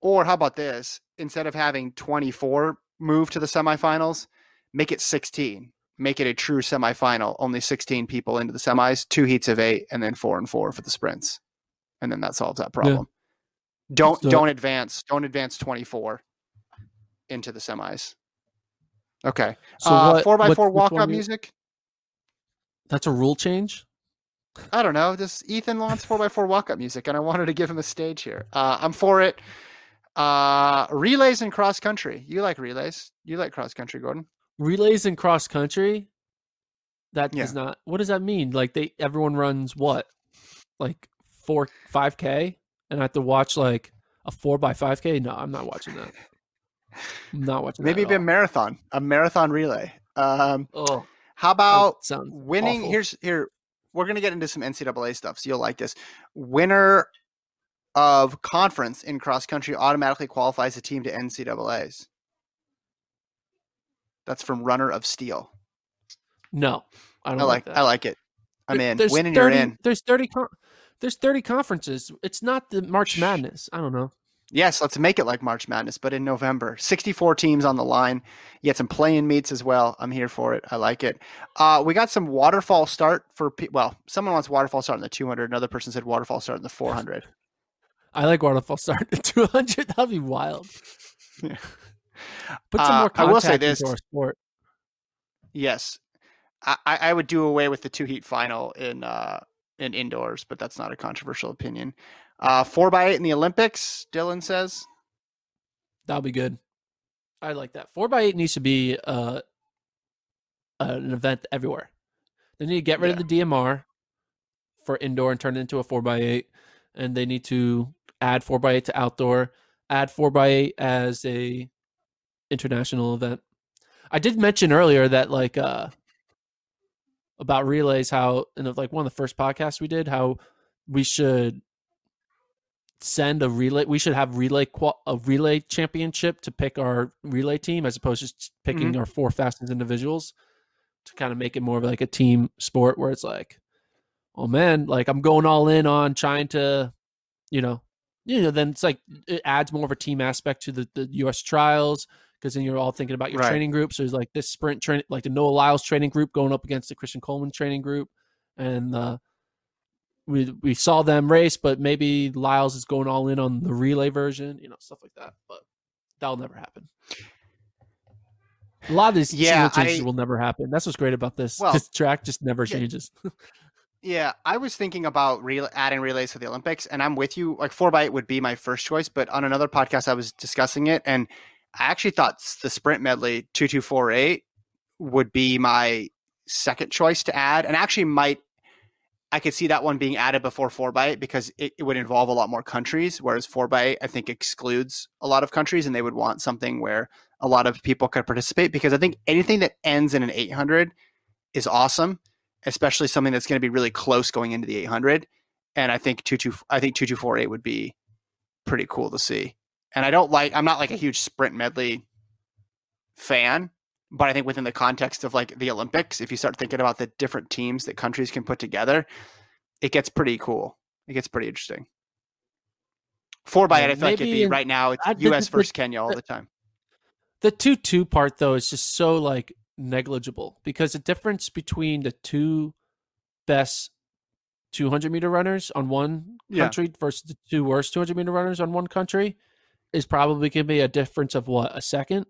Or how about this? Instead of having 24 move to the semifinals, make it 16. Make it a true semifinal. Only 16 people into the semis, two heats of eight, and then four and four for the sprints. And then that solves that problem. Don't Let's do don't advance. Don't advance 24 into the semis. Okay. So uh, what, four by what- four walk up music. That's a rule change. I don't know. This Ethan wants four by four walk up music, and I wanted to give him a stage here. Uh, I'm for it. Uh, relays and cross country. You like relays? You like cross country, Gordon? Relays in cross country. That Yeah. does not. What does that mean? Like they everyone runs what, like four five k, and I have to watch like a four by five k. No, I'm not watching that. I'm not watching. Maybe that be a marathon, a marathon relay. Um, Oh, how about winning? awful. Here's here. We're gonna get into some NCAA stuff, so you'll like this. Winner of conference in cross country automatically qualifies a team to NCAA's. That's from Runner of Steel. no. I don't I like. that. I like it. I'm There- in. There's Winning, 30, you're in. There's thirty. There's thirty conferences. It's not the March Madness. I don't know. Yes, let's make it like March Madness, but in November. 64 teams on the line. You get some playing meets as well. I'm here for it. I like it. Uh, we got some waterfall start for, pe- well, someone wants waterfall start in the 200. Another person said waterfall start in the 400. <laughs> I like waterfall start in the 200. <laughs> That'd be wild. <laughs> Yeah. Put some Uh, more I will say contact this. into our sport. Yes. I, I I would do away with the two heat final in uh in indoors, but that's not a controversial opinion. Uh four by eight in the Olympics, Dylan says. That'll be good. I like that. Four by eight needs to be uh, an event everywhere. They need to get rid of the DMR for indoor and turn it into a four by eight, and they need to add four by eight to outdoor. Add four by eight as a international event. I did mention earlier that like uh about relays how in the, like one of the first podcasts we did how we should send a relay we should have relay a relay championship to pick our relay team as opposed to just picking our four fastest individuals to kind of make it more of like a team sport where it's like oh man like i'm going all in on trying to you know you know then it's like it adds more of a team aspect to the, the us trials because then you're all thinking about your Right. training groups. so there's like this sprint training like the noah lyles training group going up against the christian coleman training group and uh we we saw them race, but maybe Lyles is going all in on the relay version, you know, stuff like that. But that'll never happen. A lot of these Yeah, changes I- will never happen. That's what's great about this. Well, this track just never yeah. changes. <laughs> Yeah, I was thinking about rel adding relays to the Olympics, and I'm with you. Like four by eight would be my first choice, but on another podcast, I was discussing it, and I actually thought the sprint medley two two four eight would be my second choice to add, and actually might I could see that one being added before four by eight because it, it would involve a lot more countries, whereas four by eight I think excludes a lot of countries, and they would want something where a lot of people could participate because I think anything that ends in an eight hundred is awesome especially something that's going to be really close going into the 800. And I think two two I think two two four eight would be pretty cool to see. And I don't like I'm not like a huge sprint medley fan, but I think within the context of like the Olympics, if you start thinking about the different teams that countries can put together, it gets pretty cool. It gets pretty interesting. Four by Yeah, eight, I feel like it'd be right now. It's I- U.S. the- versus Kenya all the time. the two two part though is just so like negligible because the difference between the two best 200 meter runners on one Yeah. country versus the two worst 200 meter runners on one country is probably going to be a difference of what a second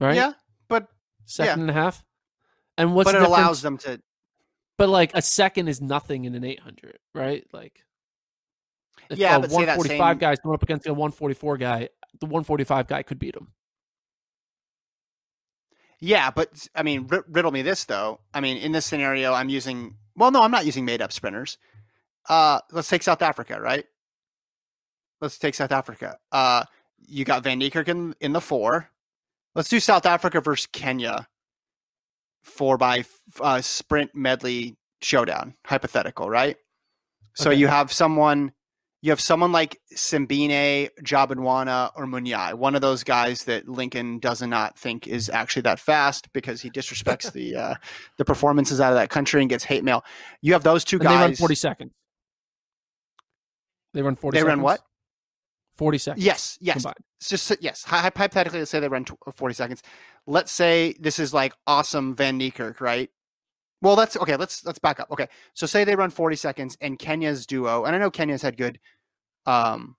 right Yeah, but second and a half and what's but it difference? allows them to. but like a second is nothing in an 800 right like if Yeah, a but 145 same- guy's going up against a 144 guy the 145 guy could beat him Yeah, but I mean, ri- riddle me this though. I mean, in this scenario, I'm using. Well, no, I'm not using made up sprinters. Uh, let's take South Africa, right? Let's take South Africa. Uh, you got Van Niekerk in, in the four. Let's do South Africa versus Kenya. Four by uh, sprint medley showdown, hypothetical, right? So Okay. you have someone, you have someone like Simbine, Jobodwana, or Munyai, one of those guys that Lincoln does not think is actually that fast because he disrespects <laughs> the uh, the performances out of that country and gets hate mail. You have those two And they run guys. 40 seconds. They run 40 They run what? 40 seconds. Yes, yes. Combined. It's just yes. Hypothetically, let's say they run 40 seconds. Let's say this is like awesome Van Niekerk, right? Well, let's okay. Let's let's back up. Okay, so say they run 40 seconds, and Kenya's duo, and I know Kenya's had good, um,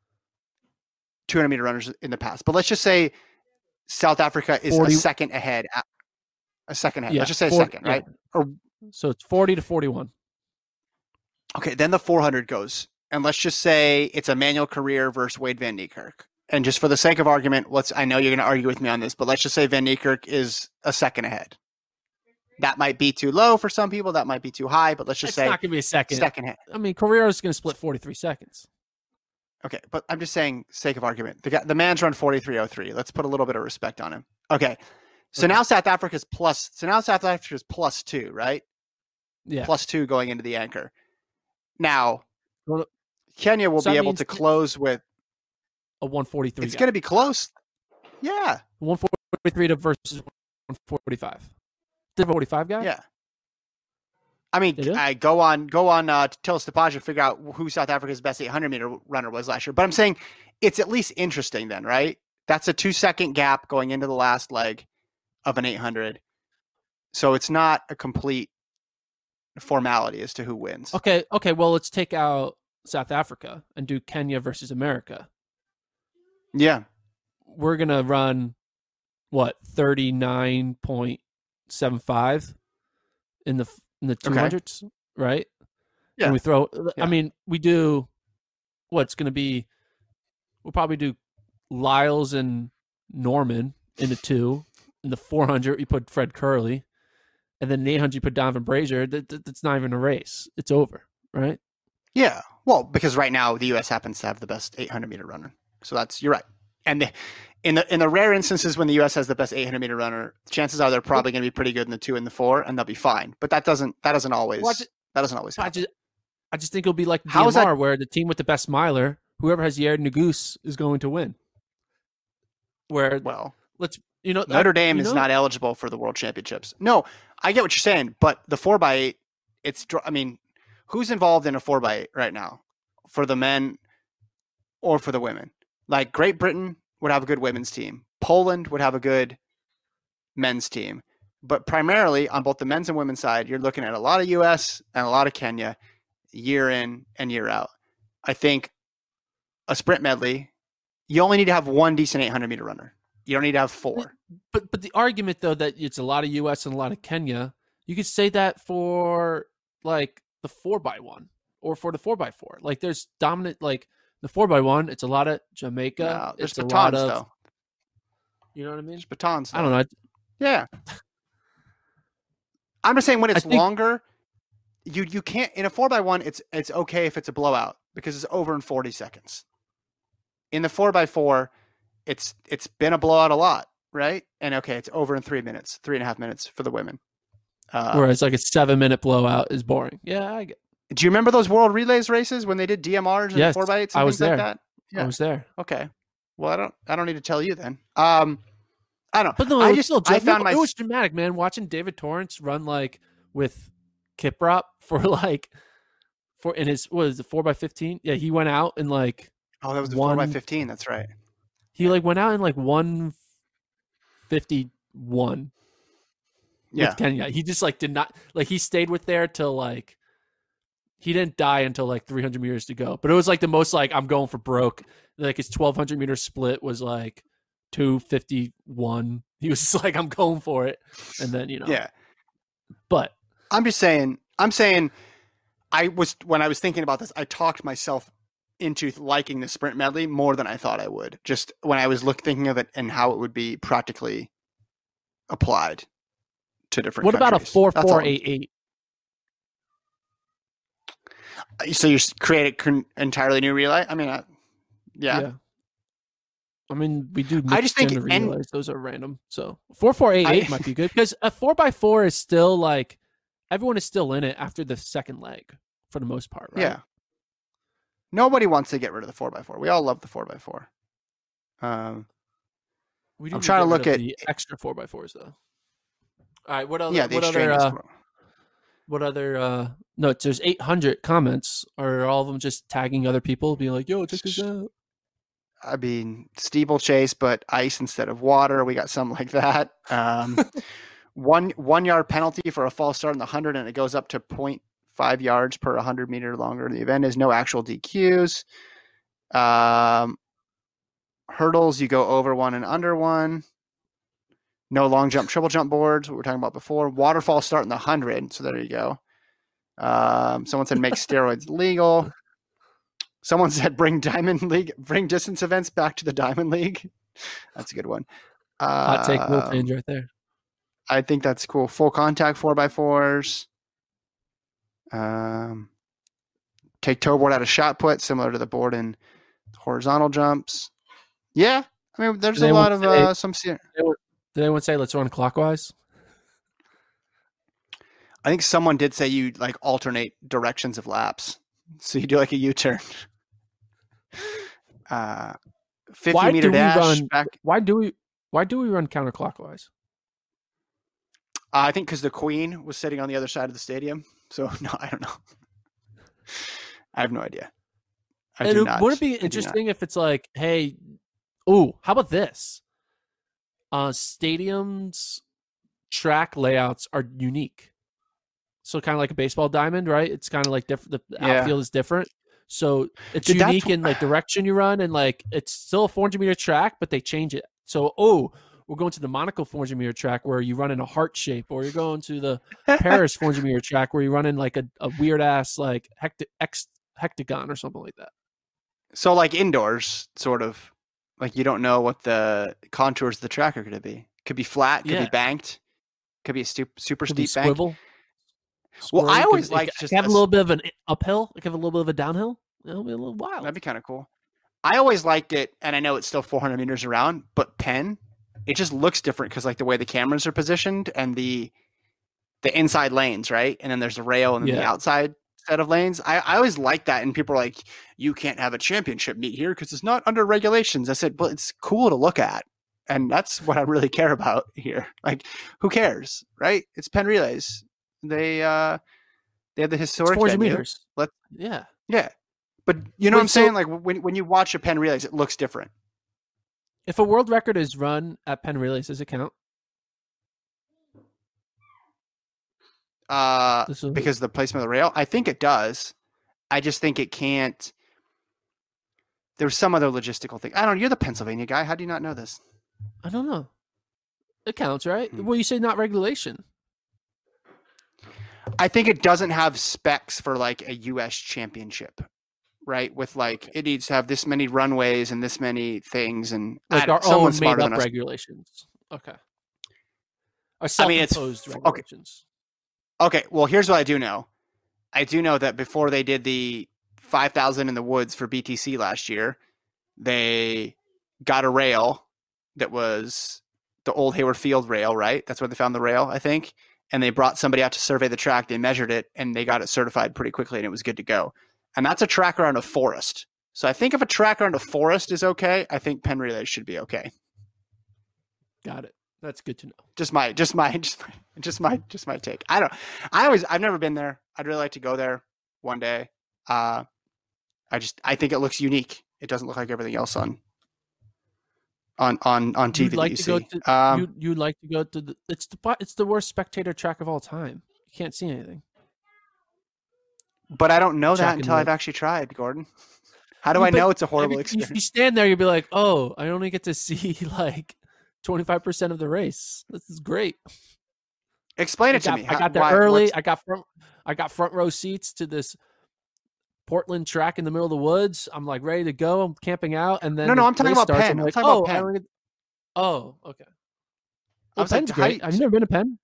200 meter runners in the past, but let's just say South Africa is 40 a second ahead. a- A second ahead. Yeah, let's just say a 40 second, yeah. right? Or So it's 40 to 41. Okay, then the 400 goes, and let's just say it's Emmanuel Korir versus Wayde Van Niekerk. And just for the sake of argument, let's I know you're going to argue with me on this, but let's just say Van Niekerk is a second ahead. That might be too low for some people. That might be too high, but let's just It's say not going to be a second. second ahead. I mean, Korir is going to split 43 seconds. Okay, but I'm just saying, sake of argument, the guy, the man's run 43.03. Let's put a little bit of respect on him. Okay, so Okay. now South Africa's plus. So now South Africa's plus two, right? Yeah. Plus two going into the anchor. Now, Kenya will so be able to close with. a 143. It's going to be close. Yeah. 143 to versus 145. The 45 guy? Yeah. I mean, I go on go on uh, Tilastopaja and figure out who South Africa's best 800 meter runner was last year. But I'm saying it's at least interesting then, right? That's a two second gap going into the last leg of an 800. So it's not a complete formality as to who wins. Okay, okay. Well, let's take out South Africa and do Kenya versus America. Yeah. We're gonna run what thirty nine point seven five in the in the two Okay. right? Yeah. And we throw. Yeah. I mean, we do. What's gonna be? We'll probably do Lyles and Norman in the two. In the four hundred, you put Fred Kerley, and then in the eight hundred, you put Donavan Brazier. That, that, that's not even a race. It's over, right? Yeah. Well, because right now the U.S. happens to have the best 800 meter runner. So that's you're right. And the, in the in the rare instances when the U.S. has the best 800 meter runner, chances are they're probably going to be pretty good in the two and the four, and they'll be fine. But that doesn't that doesn't always Well, I that doesn't always happen. I just, I just think it'll be like the How is DMR, that- where the team with the best miler, whoever has Yared Nuguse, is going to win. Where well, let's, you know, Notre Dame you is know- not eligible for the World Championships. No, I get what you're saying, but the four by eight, it's I mean, who's involved in a four by eight right now for the men or for the women? Like Great Britain would have a good women's team. Poland would have a good men's team. But primarily on both the men's and women's side, you're looking at a lot of US and a lot of Kenya year in and year out. I think a sprint medley, you only need to have one decent 800 meter runner. You don't need to have four. But but the argument though that it's a lot of U.S. and a lot of Kenya, you could say that for like the four by one or for the four by four. Like there's dominant like the four by one. It's a lot of Jamaica. No, there's it's a lot of though. you know what I mean. There's batons. I don't know. Yeah. I'm just saying when it's think- longer, you you can't in a four by one. It's it's okay if it's a blowout because it's over in 40 seconds. In the four by four, it's it's been a blowout a lot, right? And okay, it's over in three minutes, three and a half minutes for the women. Uh, Whereas like a seven minute blowout is boring. Yeah, I get. do you remember those World Relays races when they did DMRs and Yes, four by eights and I things was like there. that? I was there. Okay. Well, I don't I don't need to tell you then. Um, I don't. But no, I it was just still, I found my it was dramatic, man. Watching David Torrance run like with Kiprop for <laughs> like for in his was it four by fifteen? Yeah, he went out and like oh that was the four by fifteen. That's right. he like went out in like one fifty one Yeah. with Kenya. He just like did not like he stayed with there till like he didn't die until like 300 meters to go. But it was like the most like I'm going for broke. Like his 1200 meter split was like 251. He was <laughs> just like I'm going for it, and then you know. Yeah. But I'm just saying. I'm saying. I was when I was thinking about this. I talked myself into liking the sprint medley more than I thought I would. Just when I was look thinking of it and how it would be practically applied to different. what about a countries. four That's four all. eight eight? So you create a con- entirely new relay. I mean, uh, yeah. I mean, we do. I just think and- relays. those are random. So four four eight eight I- might be good because a four by four is still like everyone is still in it after the second leg for the most part, right? Yeah. Nobody wants to get rid of the four x four. We all love the four x four. Um, We I'm need trying to look at- the extra four by fours though. All right, what other? yeah, what other? Uh, what other uh, notes? There's 800 comments. Are all of them just tagging other people, being like, "Yo, check this out"? I mean, steeplechase, but ice instead of water. We got something like that. Um, <laughs> one one yard penalty for a false start in the hundred, and it goes up to 0.5 yards per 100 meter longer. The event is no actual DQs. Um, hurdles, you go over one and under one. No long jump, triple jump boards. What we were talking about before. Waterfall start in the hundred. So there you go. Um, someone said make <laughs> steroids legal. Someone said bring diamond league, bring distance events back to the diamond league. That's a good one. Hot take, rule Um, change right there. I think that's cool. Full contact four by fours. Um, take toe board out of shot put, similar to the board in horizontal jumps. Yeah, I mean, there's They a lot of uh, some. se- Did anyone say let's run clockwise? I think someone did say you like alternate directions of laps, so you do like a U turn. <laughs> Uh, fifty Why meter do we dash run- back. Why do we? Why do we run counterclockwise? Uh, I think because the queen was sitting on the other side of the stadium. So <laughs> no, I don't know. I have no idea. I it- not. would it be interesting if it's like, hey, oh, how about this? Uh, stadiums track layouts are unique. So kind of like a baseball diamond, right? It's kind of like different. The Yeah. outfield is different. So it's that unique in like direction you run, and like it's still a 400 meter track, but they change it. So oh, we're going to the Monaco 400 meter track where you run in a heart shape, or you're going to the Paris <laughs> 400 meter track where you run in like a, a weird ass like hecta- ex- hectagon or something like that. So like indoors, sort of. Like you don't know what the contours of the track are going to be. Could be flat. Could Yeah. be banked. Could be a stu- super Could steep bank. swivel. Well, I always could- it liked could just have a little bit of an uphill. like have a little bit of a downhill. It'll be a little wild. That'd be kind of cool. I always liked it, and I know it's still 400 meters around, but Penn, it just looks different because like the way the cameras are positioned and the the inside lanes, right? And then there's the rail and then the outside set of lanes. I, I always like that, and people are like, "You can't have a championship meet here because it's not under regulations." I said, "Well, it's cool to look at." And that's <laughs> what I really care about here. Like, who cares, right? It's Penn Relays. They uh, they have the It's historic 400 venue. meters. Let- yeah. Yeah. But you know Wait, what I'm so- saying? Like when when you watch a Penn Relays, it looks different. If a world record is run at Penn Relays, does it count? Uh, because of the placement of the rail, I think it does. I just think it can't. There's some other logistical thing. I don't know. You're the Pennsylvania guy. How do you not know this? I don't know. It counts, right? Hmm. Well, you say not regulation. I think it doesn't have specs for like a U.S. championship, right? With like it needs to have this many runways and this many things, and Like our own made up regulations. Okay. I mean, it's- self-imposed okay. Okay, well, here's what I do know. I do know that before they did the 5,000 in the woods for BTC last year, they got a rail that was the old Hayward Field rail, right? That's where they found the rail, I think. And they brought somebody out to survey the track. They measured it and they got it certified pretty quickly and it was good to go. And that's a track around a forest. So I think if a track around a forest is okay, I think Penn Relays should be okay. Got it. That's good to know. just my just my <laughs> just my just my just my take. I don't i always i've never been there. I'd really like to go there one day. Uh i just i think it looks unique. It doesn't look like everything else on on on on tv You'd that like you to go see. to um you you'd like to go to the it's the it's the worst spectator track of all time. You can't see anything. but i don't know that until i've actually tried gordon. How do Yeah, i know it's a horrible If experience? you stand there, you'd be like, "Oh, I only get to <laughs> see like twenty five percent of the race. This is great." explain I it to me I got there why- early. what's- I got front. I got front row seats to this Portland track in the middle of the woods. I'm like ready to go. I'm camping out, and then No, no, the I'm talking about starts, Penn. I'm like, talking about oh, I Penn." oh, okay. I Well, was like, Penn's do great. you- Have you never been to Penn?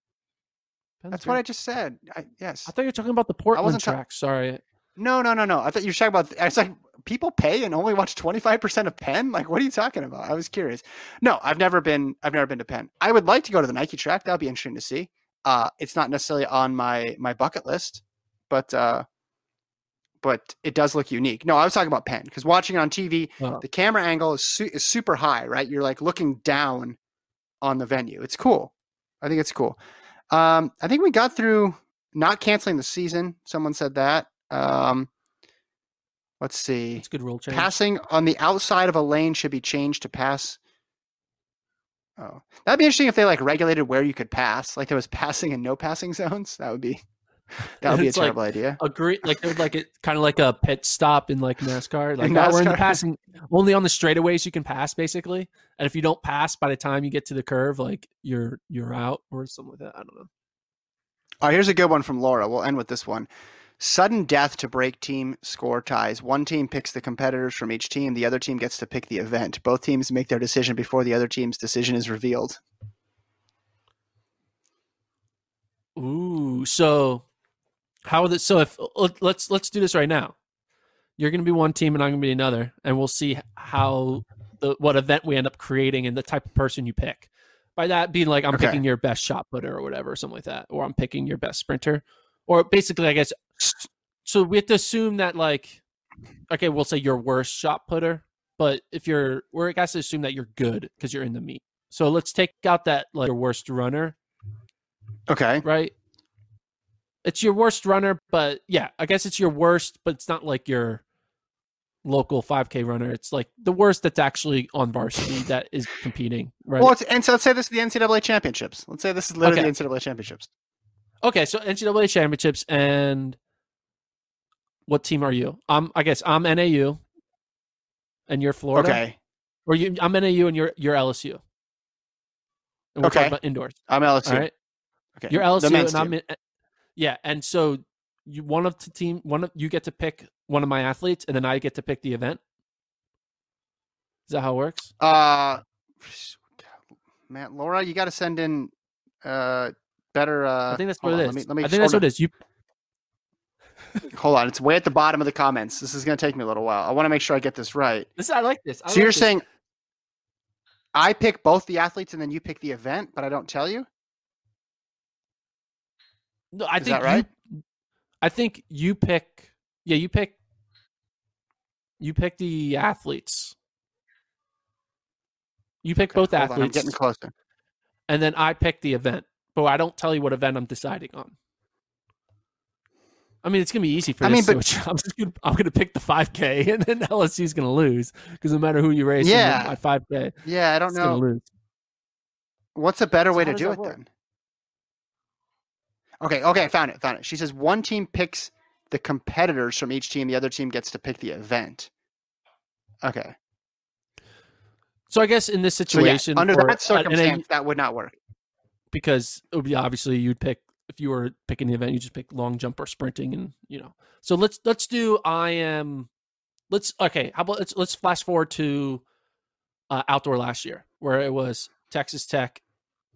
Penn's that's what i just said I, yes I thought you were talking about the Portland ta- track. Sorry. no no no no i thought you were talking about it's like people pay and only watch 25% of penn? Like what are you talking about? I was curious. No i've never been i've never been to penn. I would like to go to the nike track. That would be interesting to see. Uh it's not necessarily on my my bucket list but uh but it does look unique. No i was talking about penn because watching it on tv the camera angle is, su- is super high right? You're like looking down on the venue. It's cool. I think it's cool. Um i think we got through not canceling the season. Someone said that. Um let's see It's a good rule change. passing on the outside of a lane should be changed to pass oh that'd be interesting if they like regulated where you could pass like there was passing and no passing zones that would be <laughs> that would be a like- terrible idea Agree. Like they're like it kind of like a pit stop in like NASCAR. Like In "Oh, we're in the <laughs> passing only on the straightaways you can pass basically. And if you don't pass by the time you get to the curve, like you're you're out or something like that. I don't know. All right, here's a good one from Laura. We'll end with this one. Sudden death to break team score ties. One team picks the competitors from each team. The other team gets to pick the event. Both teams make their decision before the other team's decision is revealed. Ooh, so how the so if let- let's let's do this right now. You're going to be one team and I'm going to be another, and we'll see how the what event we end up creating and the type of person you pick. By that being like I'm Okay. picking your best shot putter or whatever, or something like that, or I'm picking your best sprinter, or basically, I guess. So we have to assume that like, okay, we'll say your worst shot putter, but if you're, we're guess to assume that you're good because you're in the meet. So let's take out that like your worst runner, Okay. right? It's your worst runner, but yeah, I guess it's your worst, but it's not like your local 5K runner. It's like the worst that's actually on varsity <laughs> that is competing, right? Well, it's, and so let's say this is the NCAA championships. Let's say this is literally Okay. the NCAA championships. okay, so NCAA championships and what team are you? I'm. I guess I'm NAU, and you're Florida. Okay, or you, I'm NAU and you're you're LSU. And we're Okay. talking about indoors. I'm LSU. All right, Okay, you're LSU and I'm in, yeah, and so you one of the team one of you get to pick one of my athletes, and then I get to pick the event. Is that how it works? Uh, man, Laura, you got to send in uh better. Uh, I think that's what it is. Let me, let me I think that's what it is. You. Hold on, it's way at the bottom of the comments. This is going to take me a little while. I want to make sure I get this right. this I like this. I so like you're this. saying I pick both the athletes and then you pick the event, but I don't tell you. no? I is think that right? You, I think you pick. Yeah, you pick. You pick the athletes. You pick Okay, both athletes. on, I'm getting closer. and then I pick the event, but I don't tell you what event I'm deciding on. I mean, it's gonna be easy for I this. mean, switch. <laughs> I'm just gonna I'm gonna pick the 5K, <laughs> and then LSU's gonna lose because no matter who you race, in Yeah. my 5K, Yeah, I don't gonna know. lose. What's a better So way to do it work? then? Okay, okay, I found it, found it. She says one team picks the competitors from each team, the other team gets to pick the event. Okay. So I guess in this So yeah, situation, under for- that and- and circumstance, that would not work. because it would be obviously you'd pick if you were picking the event, you just pick long jump or sprinting, and you know. So let's let's do I am. Let's okay. How about let's let's flash forward to uh, outdoor last year where it was Texas Tech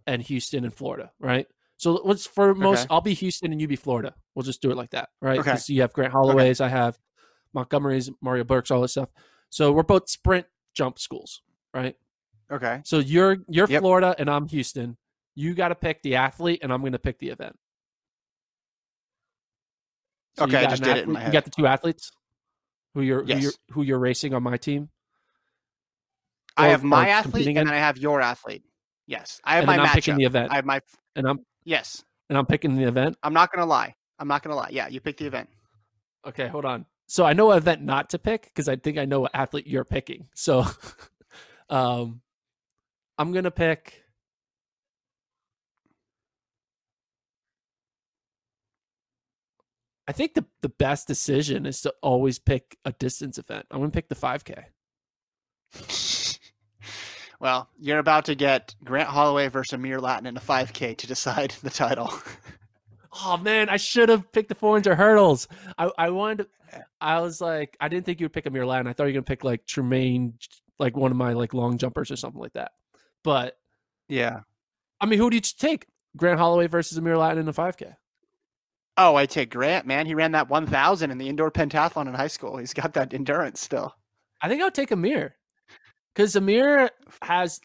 and Houston and Florida, right? So let's for most Okay. I'll be Houston and you be Florida. We'll just do it like that, right? Okay. you have Grant Holloway's, I have Montgomery's, Mario Burke's, all this stuff. So we're both sprint jump schools, right? Okay. So you're you're Yep. Florida and I'm Houston. You got to pick the athlete, and I'm going to pick the event. So Okay, I just did it in my head. You got the two athletes who you're who you're who you're racing on my team. I have my athlete and in, I have your athlete. Yes. I have and my I'm picking matchup. the event, I have my and I'm yes. and I'm picking the event. I'm not gonna lie. I'm not gonna lie. Yeah, you pick the event. Okay, hold on. So I know what event not to pick because I think I know what athlete you're picking. So, <laughs> um, I'm gonna pick. I think the the best decision is to always pick a distance event. I'm gonna pick the 5K. <laughs> well, you're about to get Grant Holloway versus Amere Lattin in a 5K to decide <laughs> the title. Oh man, I should have picked the 400 hurdles. I I wanted. To, I was like, I didn't think you would pick Amere Lattin. I thought you were gonna pick like Tremaine, like one of my like long jumpers or something like that. But yeah. I mean, who did you take? Grant Holloway versus Amere Lattin in the 5K. Oh, I take Grant, man. He ran that 1,000 in the indoor pentathlon in high school. He's got that endurance still. I think I would take Amere because Amere has,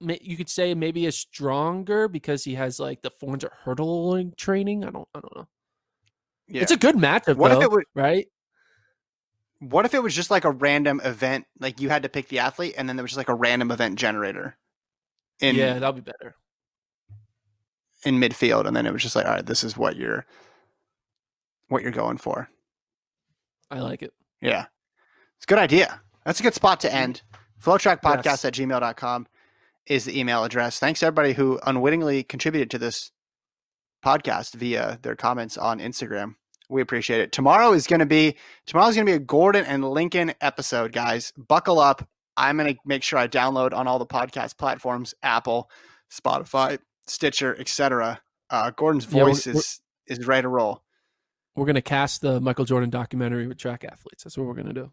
you could say maybe is stronger because he has like the 400 hurdling training. I don't, I don't know. Yeah. It's a good matchup, what though, if it was right? what if it was just like a random event like you had to pick the athlete and then there was just like a random event generator in yeah, that'll be better. in midfield and then it was just like all right this is what you're what you're going for. I like it. Yeah. It's a good idea. That's a good spot to end. Flotrackpodcast Yes. at gmail.com is the email address. Thanks to everybody who unwittingly contributed to this podcast via their comments on Instagram. We appreciate it. Tomorrow is going to be tomorrow's going to be a Gordon and Lincoln episode, guys. Buckle up. I'm going to make sure I download on all the podcast platforms, Apple, Spotify, Stitcher, etc. Uh, Gordon's Yeah, voice is is ready to roll. We're gonna cast the Michael Jordan documentary with track athletes. That's what we're gonna do.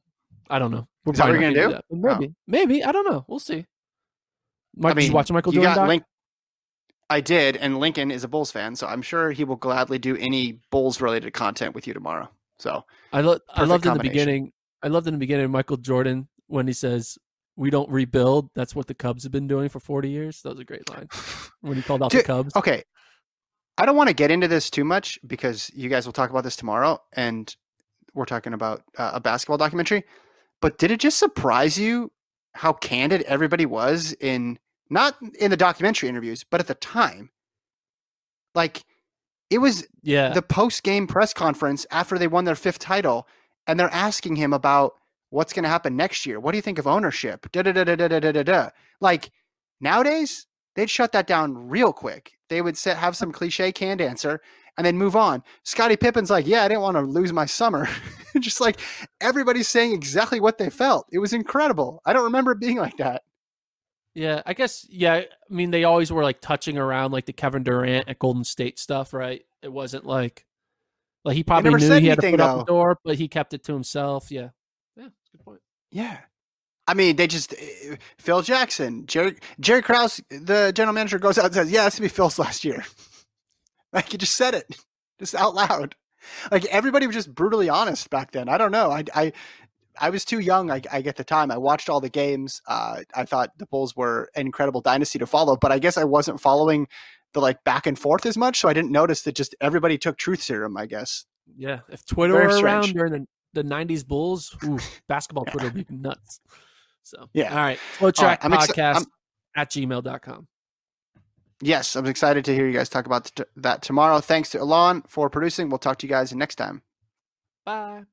I don't know. We're Is that what not gonna but maybe, oh. maybe I don't know. We'll see. Mike, did you watch Michael Jordan got doc? Link- I did, and Lincoln is a Bulls fan, so I'm sure he will gladly do any Bulls related content with you tomorrow. So I lo- I loved in the beginning. I loved in the beginning Michael Jordan when he says, "We don't rebuild." That's what the Cubs have been doing for forty years. That was a great line <laughs> when he called out the Cubs. okay, I don't want to get into this too much because you guys will talk about this tomorrow, and we're talking about uh, a basketball documentary. But did it just surprise you how candid everybody was in not in the documentary interviews, but at the time? Like It was Yeah. the post game press conference after they won their fifth title, and they're asking him about what's going to happen next year. What do you think of ownership? Da da da da da da da da. da. Like nowadays, they'd shut that down real quick. They would have some cliche canned answer and then move on. Scottie Pippen's like, yeah, I didn't want to lose my summer. <laughs> Just like everybody's saying exactly what they felt. It was incredible. I don't remember it being like that. Yeah, I guess. Yeah, I mean, they always were like touching around like the Kevin Durant at Golden State stuff, right? It wasn't like like he probably never knew said he had to anything, put up the door, but he kept it to himself. Yeah, yeah, good point. Yeah. I mean, they just Phil Jackson, Jerry Jerry Krause, the general manager goes out and says, "Yeah, this would be Phil's last year." <laughs> like he just said it, just out loud. Like everybody was just brutally honest back then. I don't know. I I, I was too young. I, I get the time. I watched all the games. Uh, I thought the Bulls were an incredible dynasty to follow, but I guess I wasn't following the like back and forth as much, so I didn't notice that just everybody took truth serum. I guess. Yeah, if Twitter Very were strange. around during the, the '90s Bulls, ooh, basketball <laughs> Twitter would be nuts. So Yeah. all right, flow All track right, exci- podcast I'm- at gmail.com. Yes, I'm excited to hear you guys talk about th- that tomorrow. Thanks to Alon for producing. We'll talk to you guys next time. Bye.